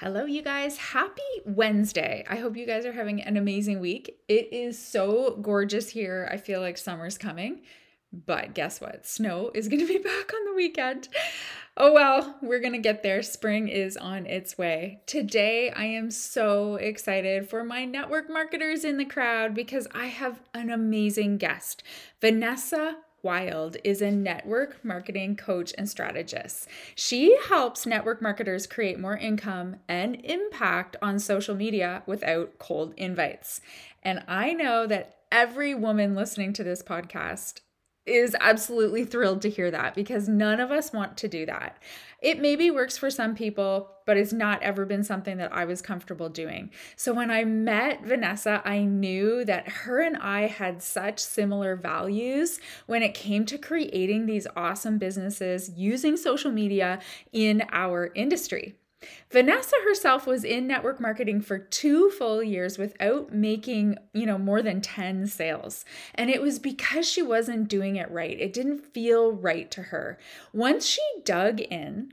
Hello, you guys. Happy Wednesday. I hope you guys are having an amazing week. It is so gorgeous here. I feel like summer's coming. But guess what? Snow is going to be back on the weekend. Oh well, we're going to get there. Spring is on its way. Today, I am so excited for my network marketers in the crowd because I have an amazing guest, Vanessa Wilde is a network marketing coach and strategist. She helps network marketers create more income and impact on social media without cold invites. And I know that every woman listening to this podcast is absolutely thrilled to hear that because none of us want to do that. It maybe works for some people, but it's not ever been something that I was comfortable doing. So when I met Vanessa, I knew that her and I had such similar values when it came to creating these awesome businesses using social media in our industry. Vanessa herself was in network marketing for 2 full years without making, you know, more than 10 sales. And it was because she wasn't doing it right. It didn't feel right to her. Once she dug in,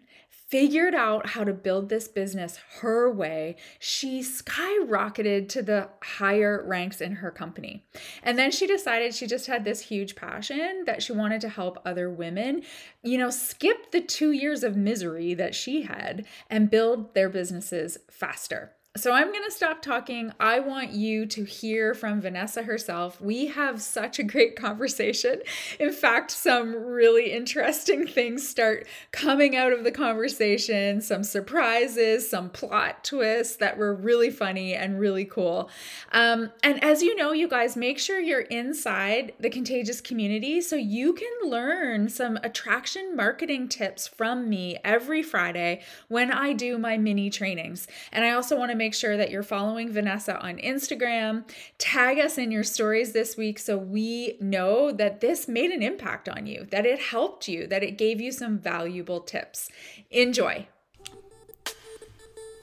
figured out how to build this business her way, she skyrocketed to the higher ranks in her company. And then she decided she just had this huge passion that she wanted to help other women, you know, skip the two years of misery that she had and build their businesses faster. So I'm going to stop talking. I want you to hear from Vanessa herself. We have such a great conversation. In fact, some really interesting things start coming out of the conversation, some surprises, some plot twists that were really funny and really cool. Um, and as you know, you guys, make sure you're inside the contagious community so you can learn some attraction marketing tips from me every Friday when I do my mini trainings. And I also want to make sure that you're following Vanessa on Instagram. Tag us in your stories this week so we know that this made an impact on you, that it helped you, that it gave you some valuable tips. Enjoy.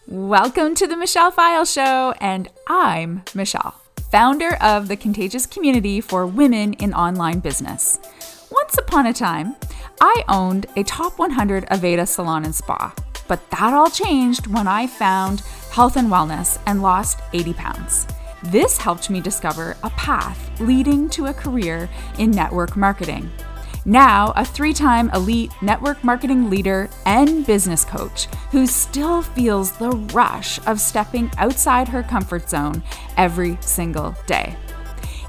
Welcome to the Michelle Pfile Show, and I'm Michelle, founder of the Contagious Community for Women in Online Business. Once upon a time, I owned a top 100 Aveda salon and spa, but that all changed when I found health and wellness, and lost 80 pounds. This helped me discover a path leading to a career in network marketing. Now, a three time elite network marketing leader and business coach who still feels the rush of stepping outside her comfort zone every single day.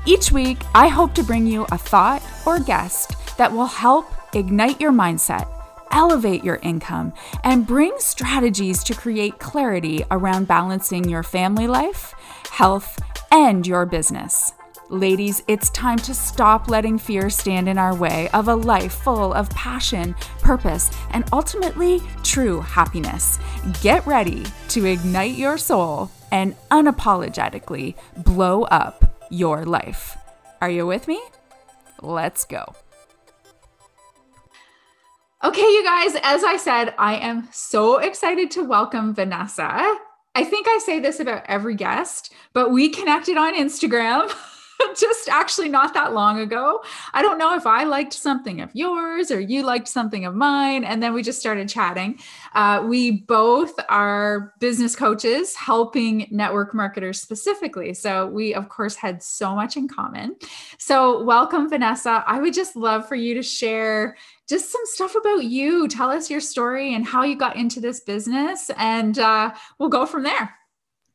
Each week, I hope to bring you a thought or guest that will help ignite your mindset elevate your income, and bring strategies to create clarity around balancing your family life, health, and your business. Ladies, it's time to stop letting fear stand in our way of a life full of passion, purpose, and ultimately true happiness. Get ready to ignite your soul and unapologetically blow up your life. Are you with me? Let's go. Okay, you guys, as I said, I am so excited to welcome Vanessa. I think I say this about every guest, but we connected on Instagram. just actually not that long ago. I don't know if I liked something of yours or you liked something of mine. And then we just started chatting. Uh, we both are business coaches helping network marketers specifically. So we, of course, had so much in common. So, welcome, Vanessa. I would just love for you to share just some stuff about you. Tell us your story and how you got into this business, and uh, we'll go from there.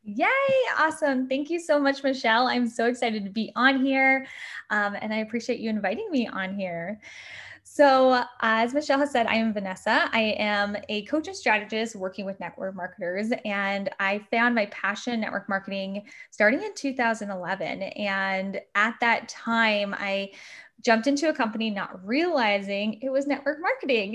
Yay! Awesome. Thank you so much, Michelle. I'm so excited to be on here. Um, and I appreciate you inviting me on here. So, as Michelle has said, I am Vanessa. I am a coach and strategist working with network marketers, and I found my passion network marketing starting in 2011. And at that time, I jumped into a company not realizing it was network marketing.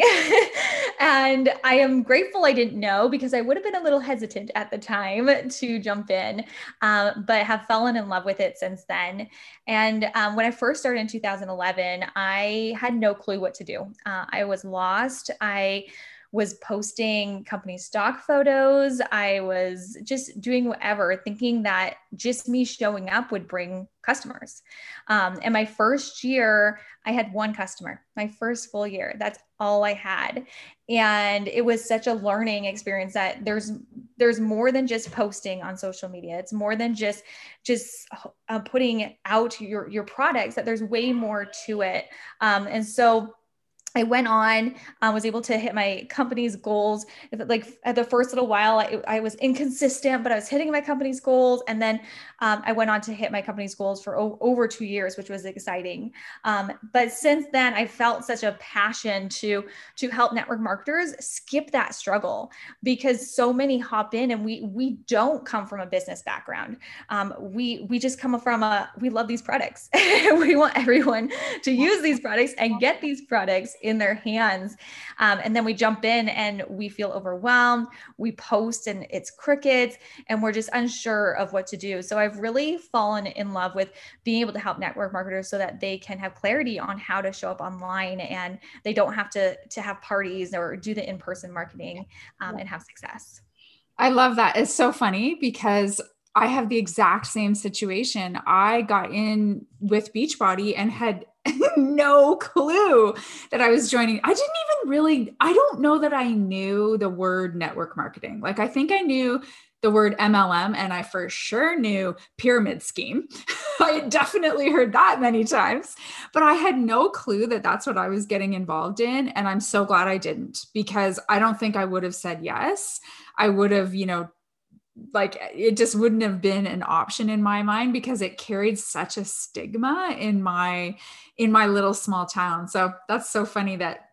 and I am grateful I didn't know because I would have been a little hesitant at the time to jump in, um, but have fallen in love with it since then. And um, when I first started in 2011, I had no clue what to do. Uh, I was lost. I was posting company stock photos. I was just doing whatever, thinking that just me showing up would bring customers. Um, and my first year, I had one customer, my first full year. That's all I had. And it was such a learning experience that there's there's more than just posting on social media it's more than just just uh, putting out your your products that there's way more to it um, and so I went on, um, was able to hit my company's goals. Like at the first little while, I, I was inconsistent, but I was hitting my company's goals. And then um, I went on to hit my company's goals for o- over two years, which was exciting. Um, but since then, I felt such a passion to to help network marketers skip that struggle because so many hop in and we we don't come from a business background. Um, we we just come from a we love these products. we want everyone to use these products and get these products in their hands. Um, and then we jump in and we feel overwhelmed. We post and it's crickets and we're just unsure of what to do. So I've really fallen in love with being able to help network marketers so that they can have clarity on how to show up online and they don't have to, to have parties or do the in-person marketing um, and have success. I love that. It's so funny because I have the exact same situation. I got in with Beachbody and had no clue that I was joining. I didn't even really, I don't know that I knew the word network marketing. Like, I think I knew the word MLM and I for sure knew pyramid scheme. I had definitely heard that many times, but I had no clue that that's what I was getting involved in. And I'm so glad I didn't because I don't think I would have said yes. I would have, you know, like it just wouldn't have been an option in my mind because it carried such a stigma in my in my little small town. So that's so funny that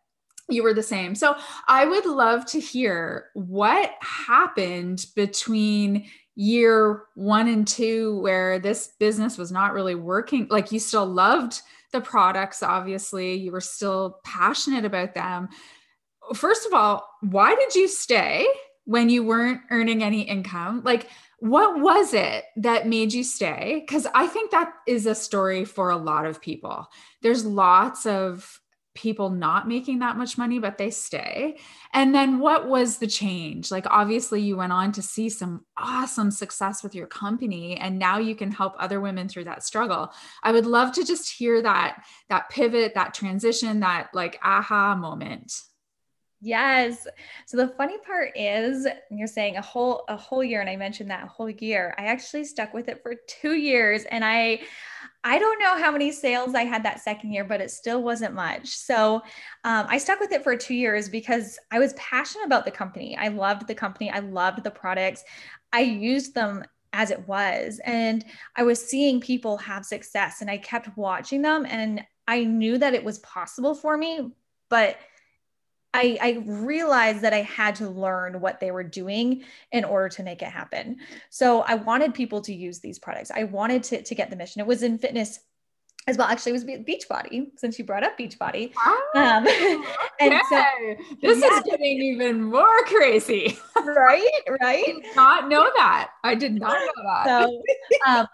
you were the same. So i would love to hear what happened between year one and two where this business was not really working. Like you still loved the products obviously. You were still passionate about them. First of all why did you stay when you weren't earning any income? Like, what was it that made you stay? Because I think that is a story for a lot of people. There's lots of people not making that much money, but they stay. And then what was the change? Like, obviously, you went on to see some awesome success with your company, and now you can help other women through that struggle. I would love to just hear that that pivot, that transition, that like aha moment. Yes. So the funny part is you're saying a whole a whole year and I mentioned that whole year. I actually stuck with it for 2 years and I I don't know how many sales I had that second year, but it still wasn't much. So um, I stuck with it for two years because I was passionate about the company. I loved the company. I loved the products. I used them as it was. And I was seeing people have success and I kept watching them. And I knew that it was possible for me, but I, I realized that I had to learn what they were doing in order to make it happen. So I wanted people to use these products. I wanted to, to get the mission. It was in fitness as well. Actually, it was Beachbody, since you brought up Beachbody. Oh, um, and so this yeah. is getting even more crazy. right, right. I did not know that. I did not know that. So, um,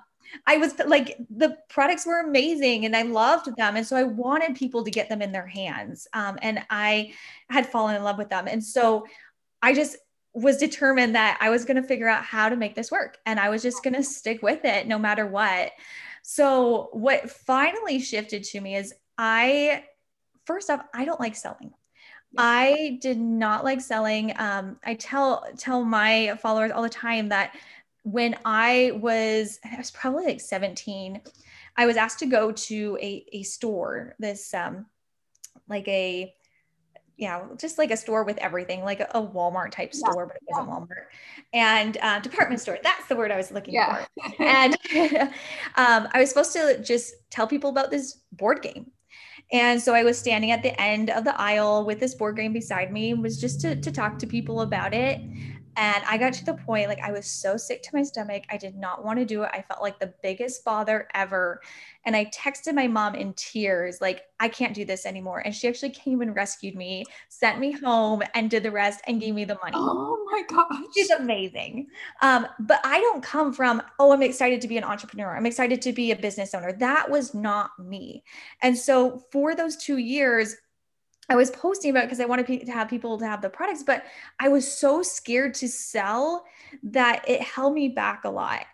I was like, the products were amazing and I loved them. And so I wanted people to get them in their hands. Um, and I had fallen in love with them. And so I just was determined that I was going to figure out how to make this work. And I was just going to stick with it no matter what. So what finally shifted to me is I, first off, I don't like selling. I did not like selling. Um, I tell tell my followers all the time that when I was, I was probably like 17, I was asked to go to a, a store, this, um, like a, yeah, just like a store with everything, like a, a Walmart type store, yeah. but it wasn't Walmart. And uh, department store, that's the word I was looking yeah. for. and um, I was supposed to just tell people about this board game. And so I was standing at the end of the aisle with this board game beside me, was just to, to talk to people about it. And I got to the point like I was so sick to my stomach. I did not want to do it. I felt like the biggest bother ever. And I texted my mom in tears, like, I can't do this anymore. And she actually came and rescued me, sent me home, and did the rest and gave me the money. Oh my gosh. She's amazing. Um, but I don't come from, oh, I'm excited to be an entrepreneur. I'm excited to be a business owner. That was not me. And so for those two years, I was posting about because I wanted to have people to have the products, but I was so scared to sell that it held me back a lot.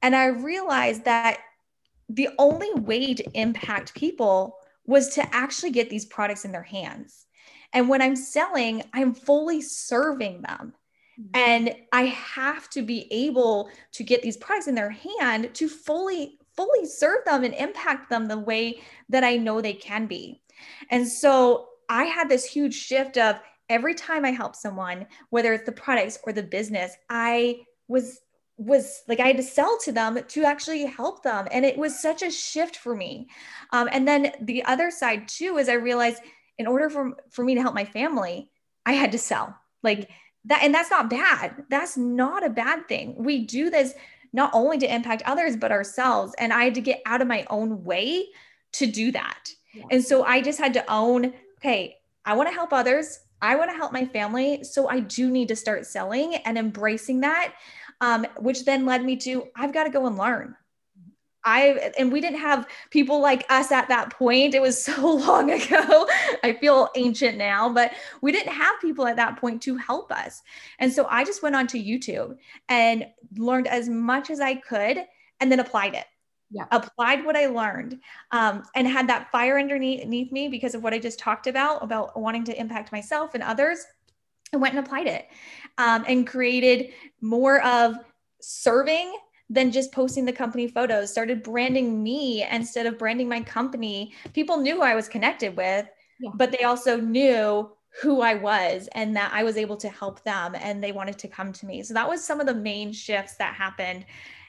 And I realized that the only way to impact people was to actually get these products in their hands. And when I'm selling, I'm fully serving them. Mm-hmm. And I have to be able to get these products in their hand to fully, fully serve them and impact them the way that I know they can be. And so I had this huge shift of every time I help someone, whether it's the products or the business, I was was like I had to sell to them to actually help them. And it was such a shift for me. Um, and then the other side too is I realized in order for, for me to help my family, I had to sell. Like that, and that's not bad. That's not a bad thing. We do this not only to impact others, but ourselves. And I had to get out of my own way to do that. Yeah. And so I just had to own, okay, I want to help others. I want to help my family. So I do need to start selling and embracing that um, which then led me to I've got to go and learn. I and we didn't have people like us at that point. It was so long ago. I feel ancient now, but we didn't have people at that point to help us. And so I just went onto YouTube and learned as much as I could and then applied it. Yeah. Applied what I learned um, and had that fire underneath me because of what I just talked about, about wanting to impact myself and others. I went and applied it um, and created more of serving than just posting the company photos, started branding me instead of branding my company. People knew who I was connected with, yeah. but they also knew who I was and that I was able to help them and they wanted to come to me. So that was some of the main shifts that happened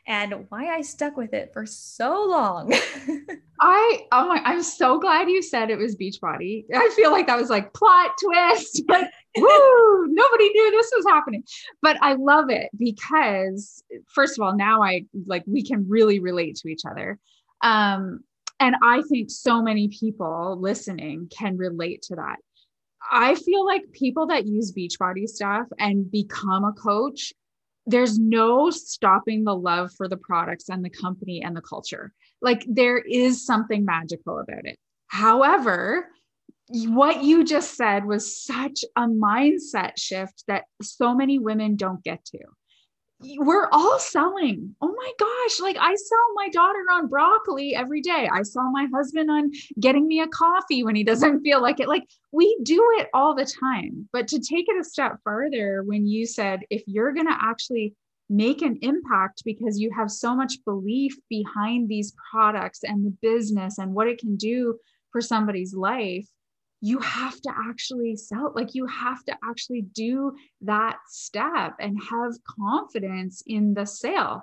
and why I stuck with it for so long. I oh my I'm so glad you said it was Beachbody. I feel like that was like plot twist. But woo, nobody knew this was happening. But I love it because first of all, now I like we can really relate to each other. Um, and I think so many people listening can relate to that. I feel like people that use Beachbody stuff and become a coach there's no stopping the love for the products and the company and the culture. Like there is something magical about it. However, what you just said was such a mindset shift that so many women don't get to we're all selling. Oh my gosh. Like I sell my daughter on broccoli every day. I sell my husband on getting me a coffee when he doesn't feel like it. Like we do it all the time. But to take it a step further, when you said, if you're going to actually make an impact because you have so much belief behind these products and the business and what it can do for somebody's life, you have to actually sell like you have to actually do that step and have confidence in the sale.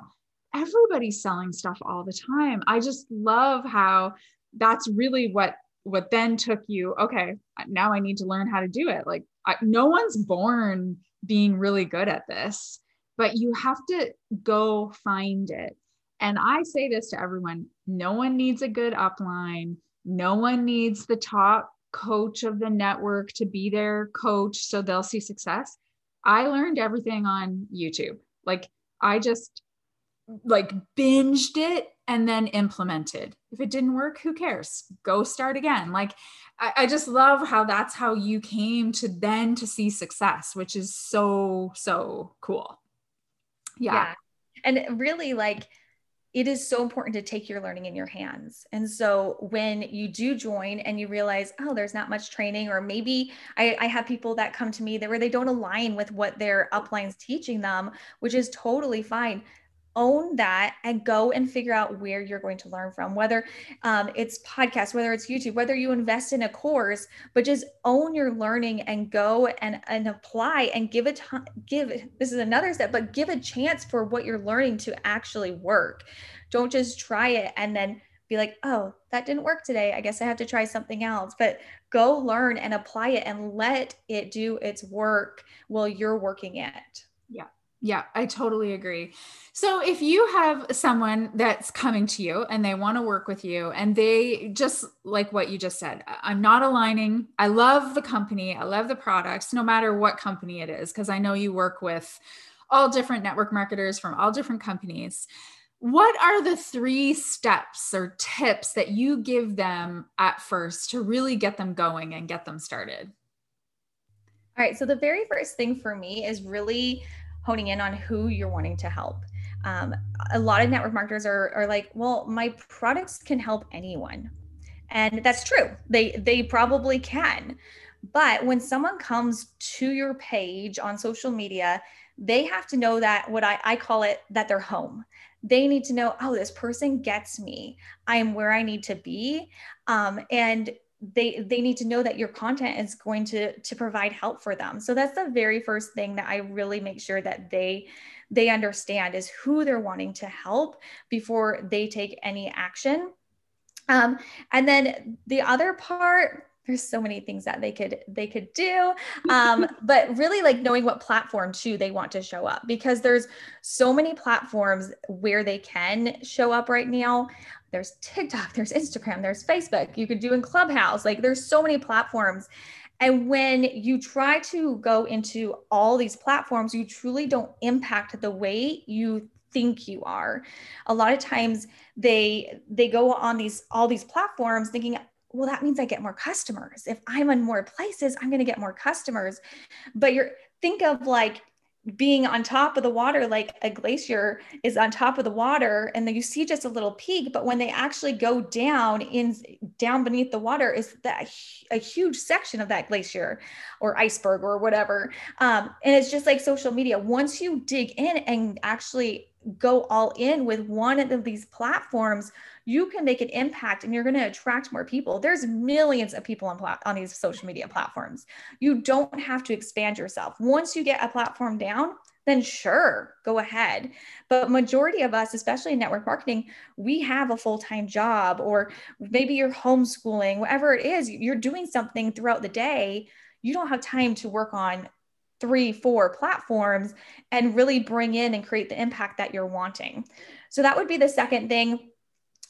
Everybody's selling stuff all the time. I just love how that's really what what then took you okay now i need to learn how to do it. Like I, no one's born being really good at this but you have to go find it. And i say this to everyone no one needs a good upline. No one needs the top coach of the network to be their coach so they'll see success. I learned everything on YouTube. Like I just like binged it and then implemented. If it didn't work, who cares? Go start again. Like I, I just love how that's how you came to then to see success, which is so, so cool. yeah. yeah. And really like it is so important to take your learning in your hands. And so when you do join and you realize, oh, there's not much training, or maybe I, I have people that come to me that where they don't align with what their upline's teaching them, which is totally fine own that and go and figure out where you're going to learn from whether um, it's podcasts whether it's youtube whether you invest in a course but just own your learning and go and, and apply and give it give this is another step but give a chance for what you're learning to actually work. Don't just try it and then be like oh that didn't work today. I guess i have to try something else. But go learn and apply it and let it do its work while you're working it. Yeah yeah, I totally agree. So if you have someone that's coming to you and they want to work with you and they just like what you just said, I'm not aligning. I love the company. I love the products, no matter what company it is, because I know you work with all different network marketers from all different companies. What are the three steps or tips that you give them at first to really get them going and get them started? All right. So, the very first thing for me is really honing in on who you're wanting to help. Um, a lot of network marketers are, are like, well, my products can help anyone. And that's true. They they probably can. But when someone comes to your page on social media, they have to know that what I, I call it that they're home they need to know oh this person gets me i am where i need to be um, and they they need to know that your content is going to to provide help for them. So that's the very first thing that i really make sure that they they understand is who they're wanting to help before they take any action. Um, and then the other part there's so many things that they could they could do um, but really like knowing what platform too they want to show up because there's so many platforms where they can show up right now. There's tiktok there's instagram there's facebook you could do in clubhouse like there's so many platforms. And when you try to go into all these platforms you truly don't impact the way you think you are. A lot of times they they go on these all these platforms thinking well, that means I get more customers. If I'm in more places, I'm going to get more customers. But you're think of like being on top of the water, like a glacier is on top of the water, and then you see just a little peak. But when they actually go down in down beneath the water, is that a huge section of that glacier or iceberg or whatever. Um, and it's just like social media. Once you dig in and actually go all in with one of these platforms, you can make an impact and you're going to attract more people. There's millions of people on plat- on these social media platforms. You don't have to expand yourself. Once you get a platform down, then sure, go ahead. But majority of us, especially in network marketing, we have a full-time job or maybe you're homeschooling, whatever it is, you're doing something throughout the day. You don't have time to work on three, four platforms and really bring in and create the impact that you're wanting. So that would be the second thing.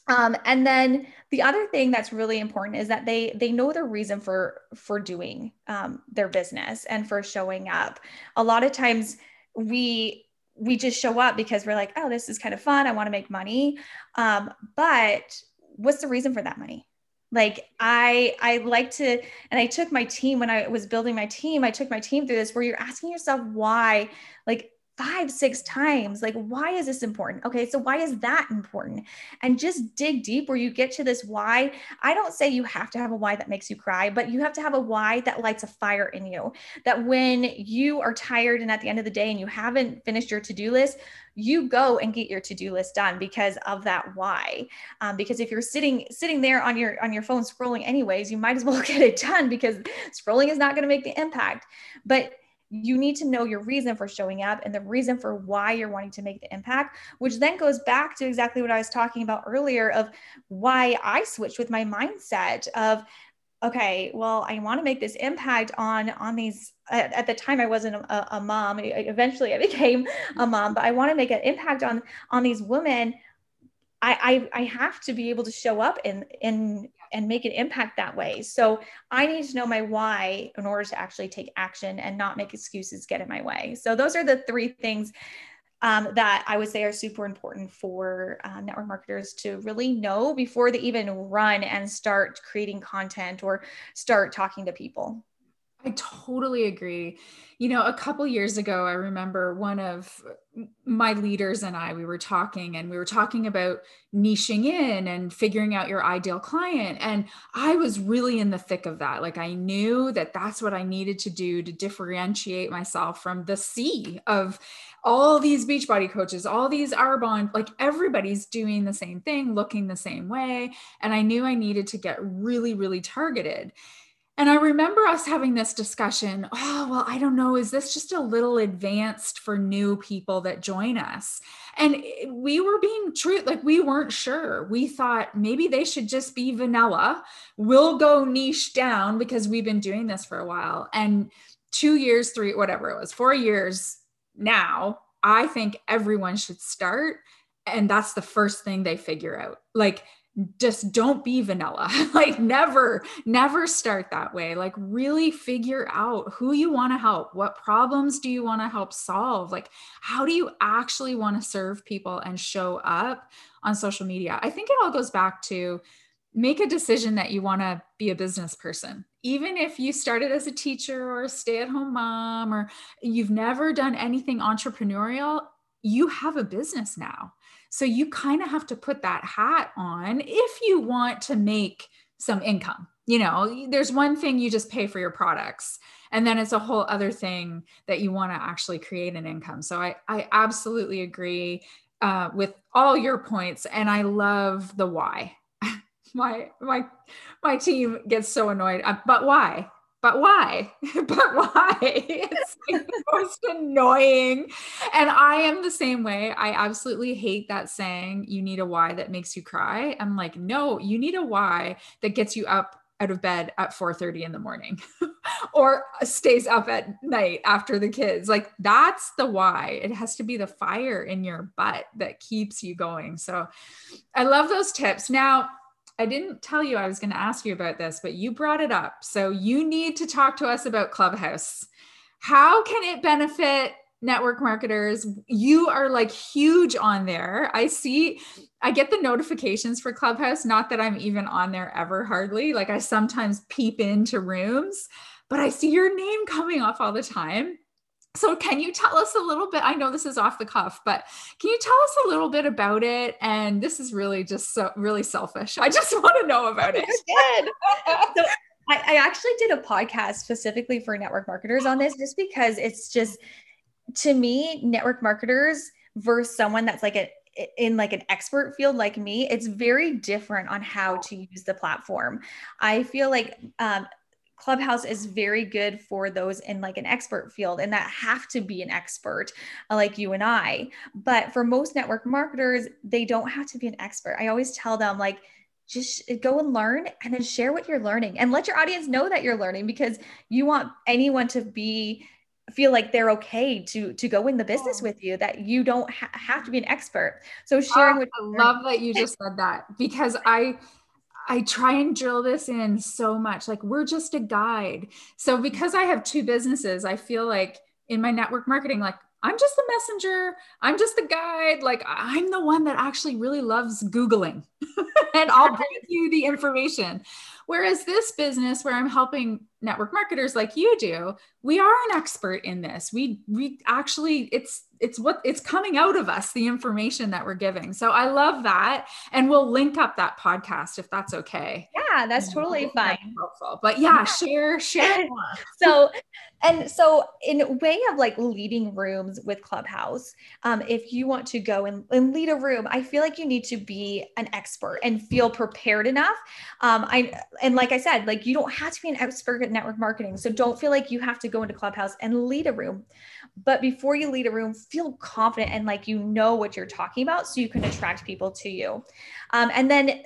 Um, and then the other thing that's really important is that they they know the reason for for doing um, their business and for showing up. A lot of times we we just show up because we're like, oh, this is kind of fun. I want to make money. Um, but what's the reason for that money? Like I I like to, and I took my team when I was building my team. I took my team through this where you're asking yourself why. Like five, six times. Like, why is this important? Okay, so why is that important? And just dig deep where you get to this why. I don't say you have to have a why that makes you cry, but you have to have a why that lights a fire in you. That when you are tired and at the end of the day and you haven't finished your to do list, you go and get your to-do list done because of that why um, because if you're sitting sitting there on your on your phone scrolling anyways you might as well get it done because scrolling is not going to make the impact but you need to know your reason for showing up and the reason for why you're wanting to make the impact which then goes back to exactly what i was talking about earlier of why i switched with my mindset of okay well i want to make this impact on on these at, at the time i wasn't a, a mom eventually i became a mom but i want to make an impact on on these women. I, I, I have to be able to show up in in and make an impact that way. So I need to know my why in order to actually take action and not make excuses get in my way. So those are the three things um, that I would say are super important for uh, network marketers to really know before they even run and start creating content or start talking to people. I totally agree. You know, a couple years ago, I remember one of my leaders and I, we were talking and we were talking about niching in and figuring out your ideal client. And I was really in the thick of that. Like, I knew that that's what I needed to do to differentiate myself from the sea of all these Beachbody coaches, all these Arbonne, like everybody's doing the same thing, looking the same way. And I knew I needed to get really, really targeted. And I remember us having this discussion. Oh, well, I don't know. Is this just a little advanced for new people that join us? And we were being true, like we weren't sure. We thought maybe they should just be vanilla. We'll go niche down because we've been doing this for a while. And two years, three, whatever it was, four years now, I think everyone should start. And that's the first thing they figure out. Like, just don't be vanilla. like never, never start that way. Like really figure out who you want to help. What problems do you want to help solve? Like how do you actually want to serve people and show up on social media? I think it all goes back to make a decision that you want to be a business person. Even if you started as a teacher or a stay-at-home mom or you've never done anything entrepreneurial, you have a business now so you kind of have to put that hat on if you want to make some income. you know, there's one thing you just pay for your products, and then it's a whole other thing that you want to actually create an income. So I, I absolutely agree uh, with all your points, and I love the why. my my my team gets so annoyed, uh, but why? But why? but why? It's like the most annoying. And I am the same way. I absolutely hate that saying, you need a why that makes you cry. I'm like, no, you need a why that gets you up out of bed at 4:30 in the morning or stays up at night after the kids. Like that's the why. It has to be the fire in your butt that keeps you going. So I love those tips. Now, I didn't tell you I was going to ask you about this, but you brought it up. So you need to talk to us about Clubhouse. How can it benefit network marketers? You are like huge on there. I see, I get the notifications for Clubhouse, not that I'm even on there ever hardly. Like I sometimes peep into rooms, but I see your name coming off all the time. So, can you tell us a little bit? I know this is off the cuff, but can you tell us a little bit about it? And this is really just so really selfish. I just want to know about it. So, I, I actually did a podcast specifically for network marketers on this, just because it's just to me, network marketers versus someone that's like a in like an expert field like me it's very different on how to use the platform i feel like um, Clubhouse is very good for those in like an expert field and that have to be an expert uh, like you and I. But for most network marketers, they don't have to be an expert. I always tell them, like, just go and learn and then share what you're learning and let your audience know that you're learning because you want anyone to be feel like they're okay to to go in the business with you that you don't ha- have to be an expert so sharing oh, i love that you just said that because i I try and drill this in so much. Like, we're just a guide. So, because I have two businesses, I feel like in my network marketing, like, I'm just the messenger. I'm just the guide. Like, I'm the one that actually really loves Googling and I'll bring you the information. Whereas this business, where I'm helping network marketers like you do, we are an expert in this. We we actually it's it's what it's coming out of us the information that we're giving. So I love that, and we'll link up that podcast if that's okay. Yeah, that's totally fine. helpful, but yeah, share share. so and so in way of like leading rooms with clubhouse um, if you want to go and, and, lead a room i feel like you need to be an expert and feel prepared enough. Um, i and like i said like you don't have to be an expert at network marketing. So don't feel like you have to go into clubhouse and lead a room. But before you lead a room feel confident and like you know what you're talking about so you can attract people to you. Um, and then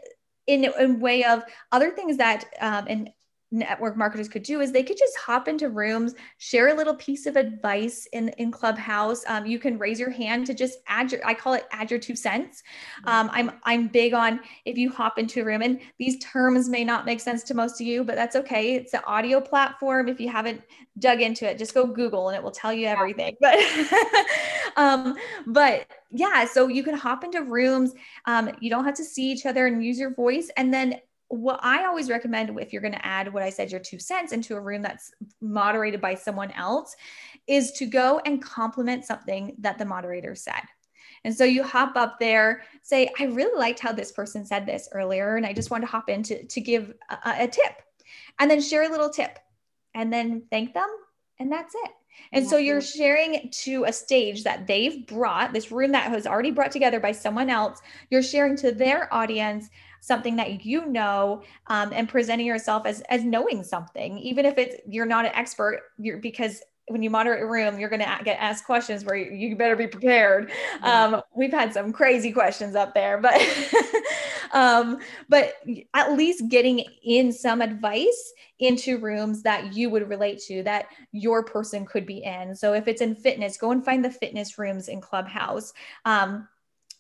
in a way of other things that um, and network marketers could do is they could just hop into rooms, share a little piece of advice in, in Clubhouse. Um, you can raise your hand to just add your, I call it add your two cents. Mm-hmm. Um, I'm, I'm big on if you hop into a room and these terms may not make sense to most of you, but that's okay. It's an audio platform. If you haven't dug into it, just go Google and it will tell you everything. But, um, but yeah, so you can hop into rooms. Um, you don't have to see each other and use your voice. And then what I always recommend if you're going to add what I said, your two cents into a room that's moderated by someone else, is to go and compliment something that the moderator said. And so you hop up there, say, I really liked how this person said this earlier, and I just want to hop in to, to give a, a tip, and then share a little tip, and then thank them, and that's it. And so you're sharing to a stage that they've brought, this room that was already brought together by someone else. You're sharing to their audience something that you know um, and presenting yourself as as knowing something even if it's you're not an expert you're because when you moderate a room, you're going to get asked questions where you, better be prepared. Um, we've had some crazy questions up there, but um, but at least getting in some advice into rooms that you would relate to, that your person could be in. So if it's in fitness, go and find the fitness rooms in Clubhouse. Um,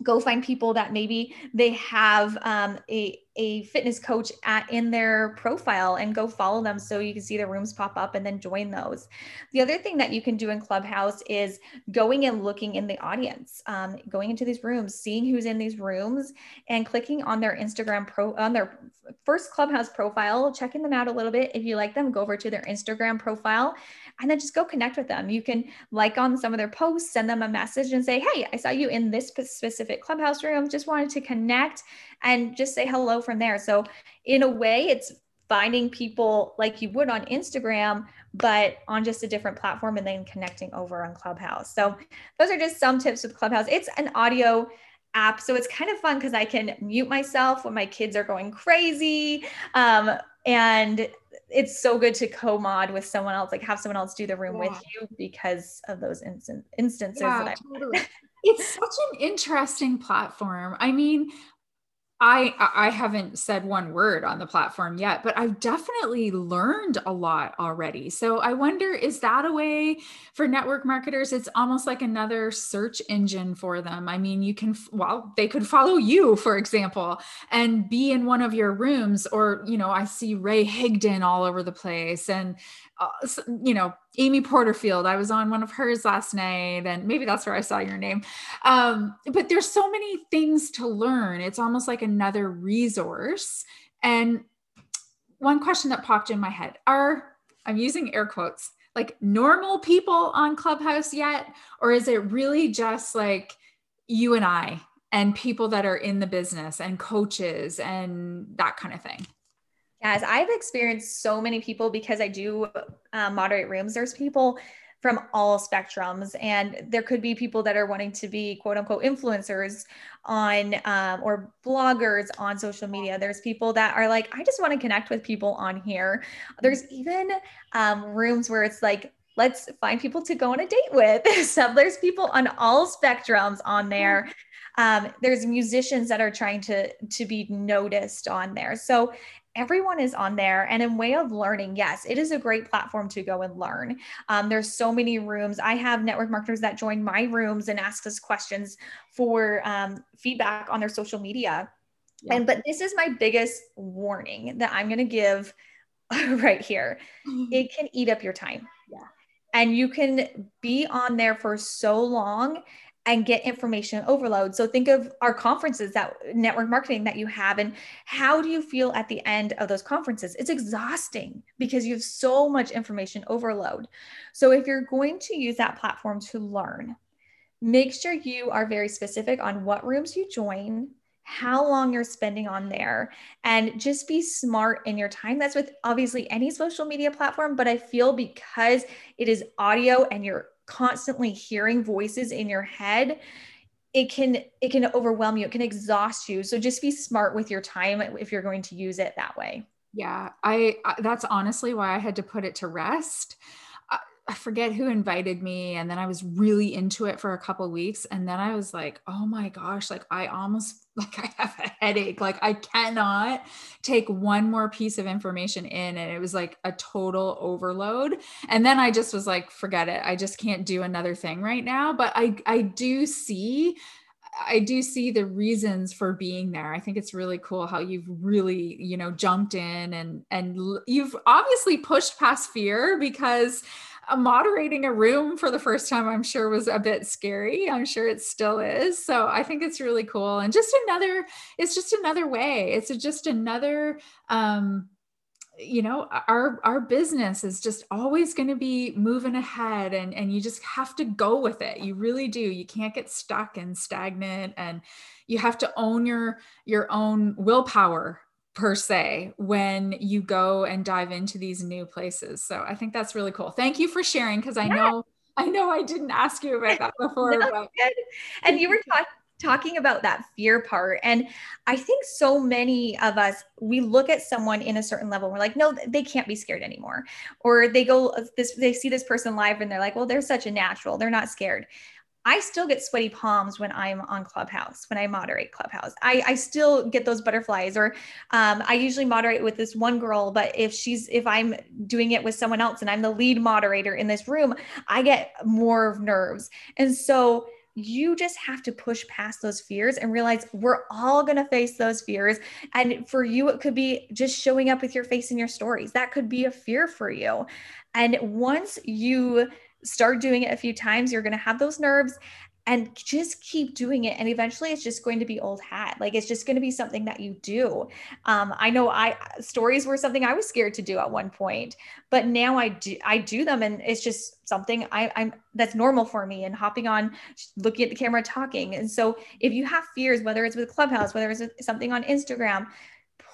go find people that maybe they have um, a, a fitness coach at, in their profile and go follow them so you can see the rooms pop up and then join those. The other thing that you can do in Clubhouse is going and looking in the audience, um, going into these rooms, seeing who's in these rooms and clicking on their Instagram pro on their first Clubhouse profile, checking them out a little bit. If you like them, go over to their Instagram profile and then just go connect with them. You can like on some of their posts, send them a message and say, Hey, I saw you in this specific Clubhouse room. Just wanted to connect and just say hello from there. So, in a way, it's finding people like you would on Instagram, but on just a different platform and then connecting over on Clubhouse. So those are just some tips with Clubhouse. It's an audio app. So it's kind of fun because I can mute myself when my kids are going crazy. Um, and it's so good to co-mod with someone else, like have someone else do the room yeah. with you because of those instant instances yeah, that I totally. it's such an interesting platform. I mean, I I haven't said one word on the platform yet, but I've definitely learned a lot already. So I wonder is that a way for network marketers it's almost like another search engine for them. I mean, you can well, they could follow you for example and be in one of your rooms or, you know, I see Ray Higdon all over the place and uh, you know, Amy Porterfield. I was on one of hers last night, and maybe that's where I saw your name. Um, but there's so many things to learn. It's almost like another resource. And one question that popped in my head are I'm using air quotes like normal people on Clubhouse yet? Or is it really just like you and I and people that are in the business and coaches and that kind of thing? Yes, I've experienced so many people because I do um, moderate rooms. There's people from all spectrums, and there could be people that are wanting to be quote unquote influencers on um, or bloggers on social media. There's people that are like, I just want to connect with people on here. There's even um, rooms where it's like, let's find people to go on a date with. so there's people on all spectrums on there. Um, there's musicians that are trying to to be noticed on there so everyone is on there. And in way of learning yes it is a great platform to go and learn. Um, there's so many rooms. I have network marketers that join my rooms and ask us questions for um, feedback on their social media. Yeah. and but this is my biggest warning that i'm going to give right here. It can eat up your time. Yeah. And you can be on there for so long and get information overload. So think of our conferences that network marketing that you have and how do you feel at the end of those conferences? It's exhausting because you have so much information overload. So if you're going to use that platform to learn, make sure you are very specific on what rooms you join, how long you're spending on there, and just be smart in your time. That's with obviously any social media platform, but I feel because it is audio and you're constantly hearing voices in your head it can it can overwhelm you. It can exhaust you. So just be smart with your time if you're going to use it that way. Yeah i that's honestly why i had to put it to rest I forget who invited me and then I was really into it for a couple weeks and then I was like, "Oh my gosh, like I almost like I have a headache. Like I cannot take one more piece of information in and it was like a total overload." And then I just was like, "Forget it. I just can't do another thing right now." But I I do see I do see the reasons for being there. I think it's really cool how you've really, you know, jumped in and and you've obviously pushed past fear because moderating a room for the first time, I'm sure was a bit scary. I'm sure it still is. So I think it's really cool. And just another, it's just another way. It's just another, um, you know our our business is just always going to be moving ahead and and you just have to go with it you really do you can't get stuck and stagnant and you have to own your your own willpower per se when you go and dive into these new places. So I think that's really cool. Thank you for sharing because I yeah. know I know I didn't ask you about that before. no, but- and you were talking talking about that fear part and i think so many of us we look at someone in a certain level we're like no they can't be scared anymore or they go uh, this they see this person live and they're like well they're such a natural they're not scared I still get sweaty palms when I'm on Clubhouse, when I moderate Clubhouse. I, I still get those butterflies, or um, I usually moderate with this one girl, but if she's, if I'm doing it with someone else and I'm the lead moderator in this room, I get more nerves. And so you just have to push past those fears and realize we're all going to face those fears. And for you, it could be just showing up with your face in your stories. That could be a fear for you. And once you, start doing it a few times, you're going to have those nerves and just keep doing it and eventually it's just going to be old hat like it's just going to be something that you do. Um, i know i stories were something i was scared to do at one point but now i do i do them and it's just something I, i'm that's normal for me and hopping on looking at the camera talking and so if you have fears whether it's with clubhouse whether it's something on instagram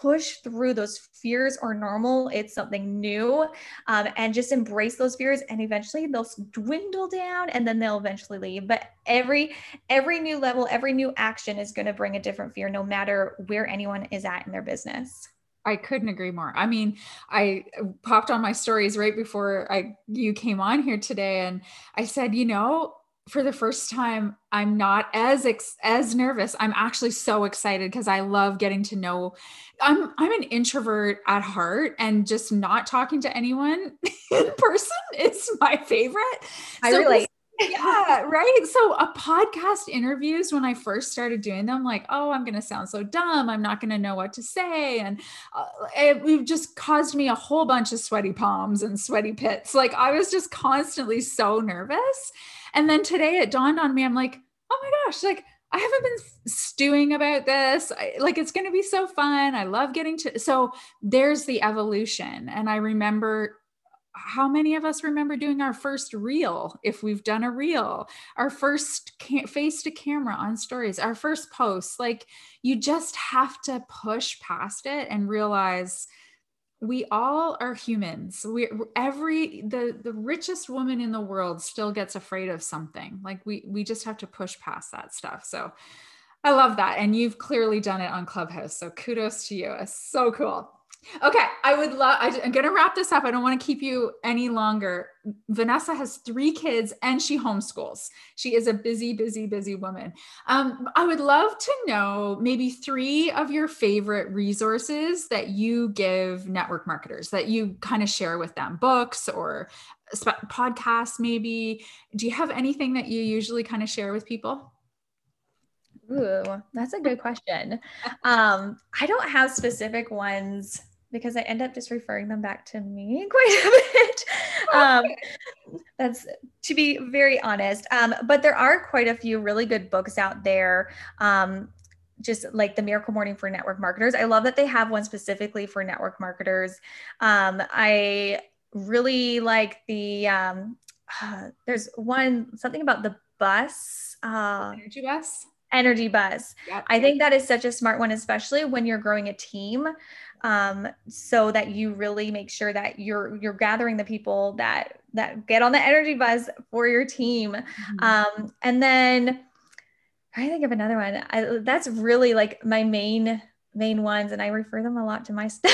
push through those fears are normal. It's something new. Um, and just embrace those fears and eventually they'll dwindle down and then they'll eventually leave. But every every new level, every new action is going to bring a different fear no matter where anyone is at in their business. I couldn't agree more. I mean, I popped on my stories right before I you came on here today and I said, you know, for the first time i'm not as ex- as nervous i'm actually so excited because i love getting to know i'm i'm an introvert at heart and just not talking to anyone in person is my favorite i so relate yeah, right. So a podcast interviews when I first started doing them, like, oh, I'm going to sound so dumb. I'm not going to know what to say. And uh, it, it just caused me a whole bunch of sweaty palms and sweaty pits. Like I was just constantly so nervous. And then today it dawned on me, I'm like, oh my gosh, like I haven't been stewing about this. I, like it's going to be so fun. I love getting to. So there's the evolution. And I remember how many of us remember doing our first reel if we've done a reel, our first face to camera on stories, our first post? Like you just have to push past it and realize we all are humans. We every the the richest woman in the world still gets afraid of something. Like we we just have to push past that stuff. So i love that. And you've clearly done it on clubhouse. So kudos to you. It's so cool Okay, I would love. I'm going to wrap this up. I don't want to keep you any longer. Vanessa has three kids and she homeschools. She is a busy, busy, busy woman. Um, I would love to know maybe three of your favorite resources that you give network marketers that you kind of share with them, books or podcasts, maybe. Do you have anything that you usually kind of share with people? Ooh, that's a good question. Um, I don't have specific ones because I end up just referring them back to me quite a bit. Um, that's to be very honest. Um, but there are quite a few really good books out there. Um, just like the miracle morning for network marketers. I love that they have one specifically for network marketers. Um, I really like the, um, uh, there's one, something about the bus. Uh, energy bus energy bus. Yep. I think that is such a smart one, especially when you're growing a team um, so that you really make sure that you're you're gathering the people that that get on the energy bus for your team. Mm-hmm. Um, and then I think of another one. I, that's really like my main main ones, and I refer them a lot to my staff.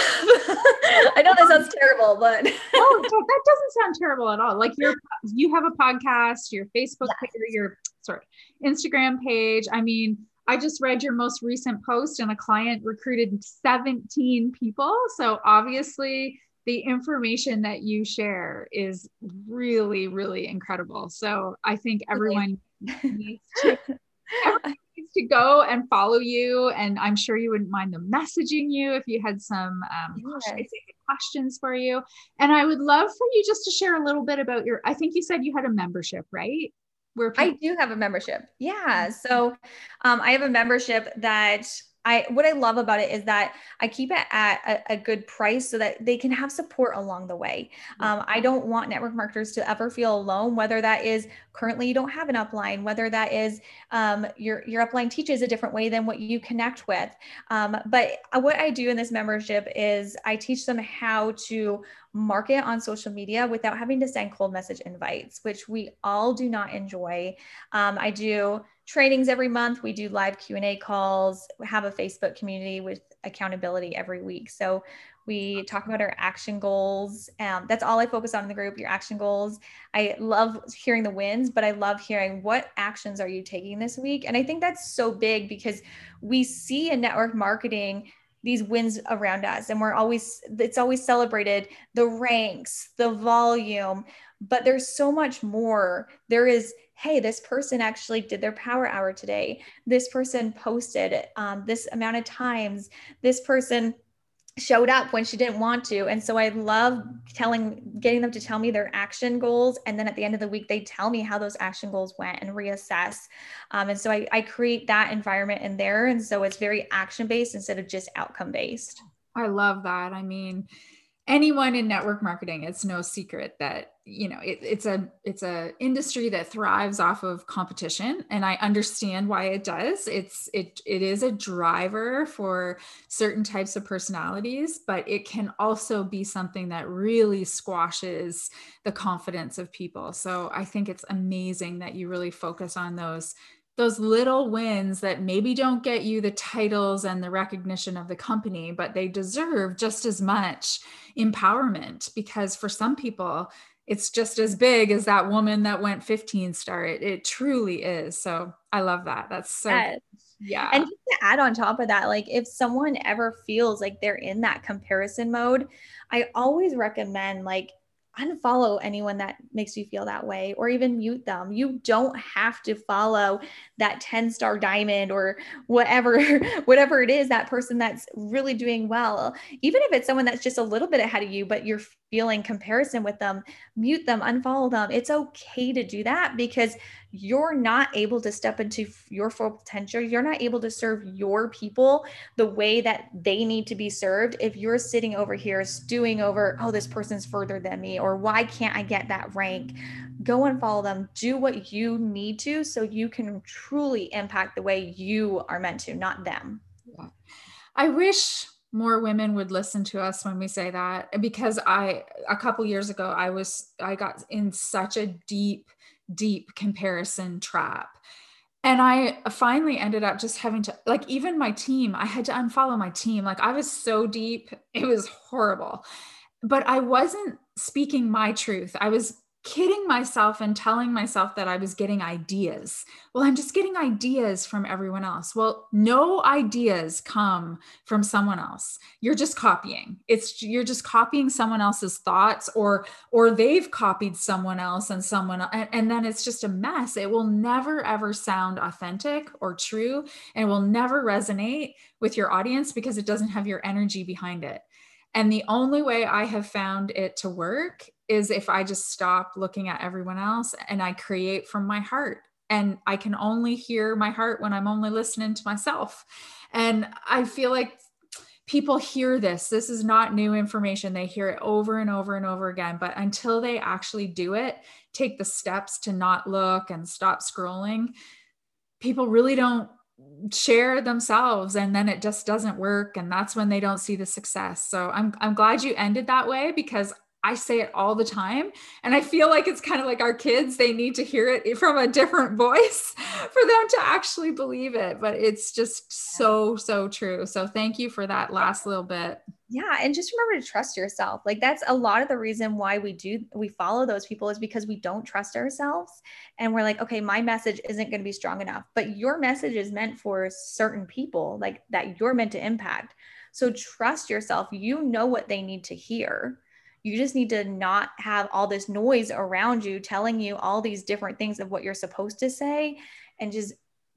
I know that sounds terrible, but oh, that doesn't sound terrible at all. Like your you have a podcast, your Facebook yes. page, your sorry Instagram page. I mean I just read your most recent post, and a client recruited 17 people. So obviously, the information that you share is really, really incredible. So I think everyone needs to. To go and follow you, and I'm sure you wouldn't mind them messaging you if you had some um, yes. questions for you. And I would love for you just to share a little bit about your. I think you said you had a membership, right? where people- I do have a membership. Yeah. So um, I have a membership that I what I love about it is that I keep it at a, a good price so that they can have support along the way. Um, I don't want network marketers to ever feel alone, whether that is currently you don't have an upline, whether that is um, your your upline teaches a different way than what you connect with. Um, but uh, what I do in this membership is I teach them how to market on social media without having to send cold message invites, which we all do not enjoy. Um, I do trainings every month. We do live Q&A calls, we have a Facebook community with accountability every week. So we talk about our action goals. Um, that's all I focus on in the group, your action goals. I love hearing the wins, but I love hearing what actions are you taking this week? And I think that's so big because we see in network marketing these wins around us. And we're always it's always celebrated the ranks the volume but there's so much more. There is hey this person actually did their power hour today. This person posted um, this amount of times. This person showed up when she didn't want to. And so i love telling getting them to tell me their action goals. And then at the end of the week they tell me how those action goals went and reassess. Um, and so I, I create that environment in there. And so it's very action based instead of just outcome based i love that. I mean anyone in network marketing it's no secret that you know it, it's a it's a industry that thrives off of competition and i understand why it does. It's it it is a driver for certain types of personalities but it can also be something that really squashes the confidence of people. So i think it's amazing that you really focus on those those little wins that maybe don't get you the titles and the recognition of the company, but they deserve just as much empowerment because for some people, it's just as big as that woman that went 15 star. It, it truly is. So I love that. That's so, yes. yeah. And just to add on top of that, like if someone ever feels like they're in that comparison mode, I always recommend like unfollow anyone that makes you feel that way or even mute them. You don't have to follow that 10 star diamond or whatever whatever it is that person that's really doing well. Even if it's someone that's just a little bit ahead of you but you're feeling comparison with them, mute them, unfollow them. It's okay to do that because you're not able to step into your full potential. You're not able to serve your people the way that they need to be served if you're sitting over here stewing over, oh, this person's further than me, or why can't I get that rank? Go and follow them. Do what you need to so you can truly impact the way you are meant to, not them. Yeah. I wish more women would listen to us when we say that. Because i a couple years ago i was i got in such a deep deep comparison trap. And i finally ended up just having to like even my team i had to unfollow my team. Like i was so deep it was horrible. But i wasn't speaking my truth. I was kidding myself and telling myself that I was getting ideas. Well, I'm just getting ideas from everyone else. Well, no ideas come from someone else. You're just copying. It's you're just copying someone else's thoughts or or they've copied someone else and someone and, and then it's just a mess. It will never ever sound authentic or true and will never resonate with your audience because it doesn't have your energy behind it. And the only way I have found it to work is if I just stop looking at everyone else and I create from my heart. And I can only hear my heart when I'm only listening to myself. And I feel like people hear this. This is not new information. They hear it over and over and over again. But until they actually do it, take the steps to not look and stop scrolling, people really don't share themselves and then it just doesn't work and that's when they don't see the success. So I'm I'm glad you ended that way because I say it all the time. And I feel like it's kind of like our kids, they need to hear it eh, from a different voice for them to actually believe it. But it's just so, so true. So thank you for that last little bit. Yeah. And just remember to trust yourself. Like that's a lot of the reason why we do, we follow those people is because we don't trust ourselves. And we're like, okay, my message isn't going to be strong enough. But your message is meant for certain people, like that you're meant to impact. So trust yourself. You know what they need to hear you just need to not have all this noise around you telling you all these different things of what you're supposed to say and just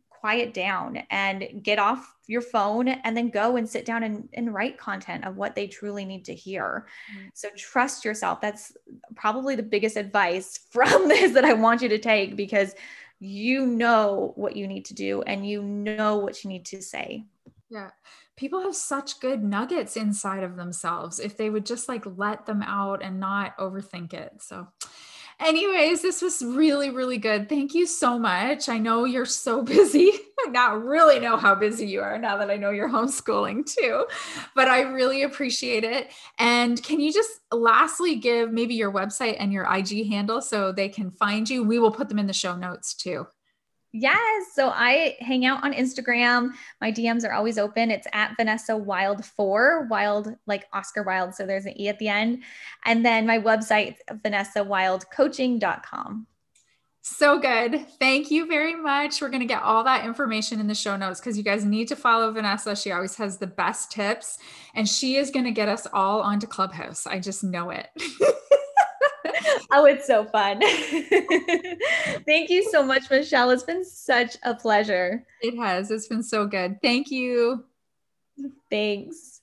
quiet down and get off your phone and then go and sit down and, and write content of what they truly need to hear. Mm-hmm. So trust yourself. That's probably the biggest advice from this that I want you to take because you know what you need to do and you know what you need to say. Yeah people have such good nuggets inside of themselves if they would just like let them out and not overthink it. So, anyways, this was really, really good. Thank you so much. I know you're so busy. I not really know how busy you are now that I know you're homeschooling too, but I really appreciate it. And can you just lastly give maybe your website and your IG handle so they can find you? We will put them in the show notes too. Yes. So I hang out on Instagram. My DMs are always open. It's at Vanessa Wilde four, Wilde like Oscar Wilde. So there's an E at the end. And then my website, VanessaWildeCoaching.com. So good. Thank you very much. We're going to get all that information in the show notes because you guys need to follow Vanessa. She always has the best tips and she is going to get us all onto Clubhouse. I just know it. oh, it's so fun. Thank you so much, Michelle. It's been such a pleasure. It has. It's been so good. Thank you. Thanks.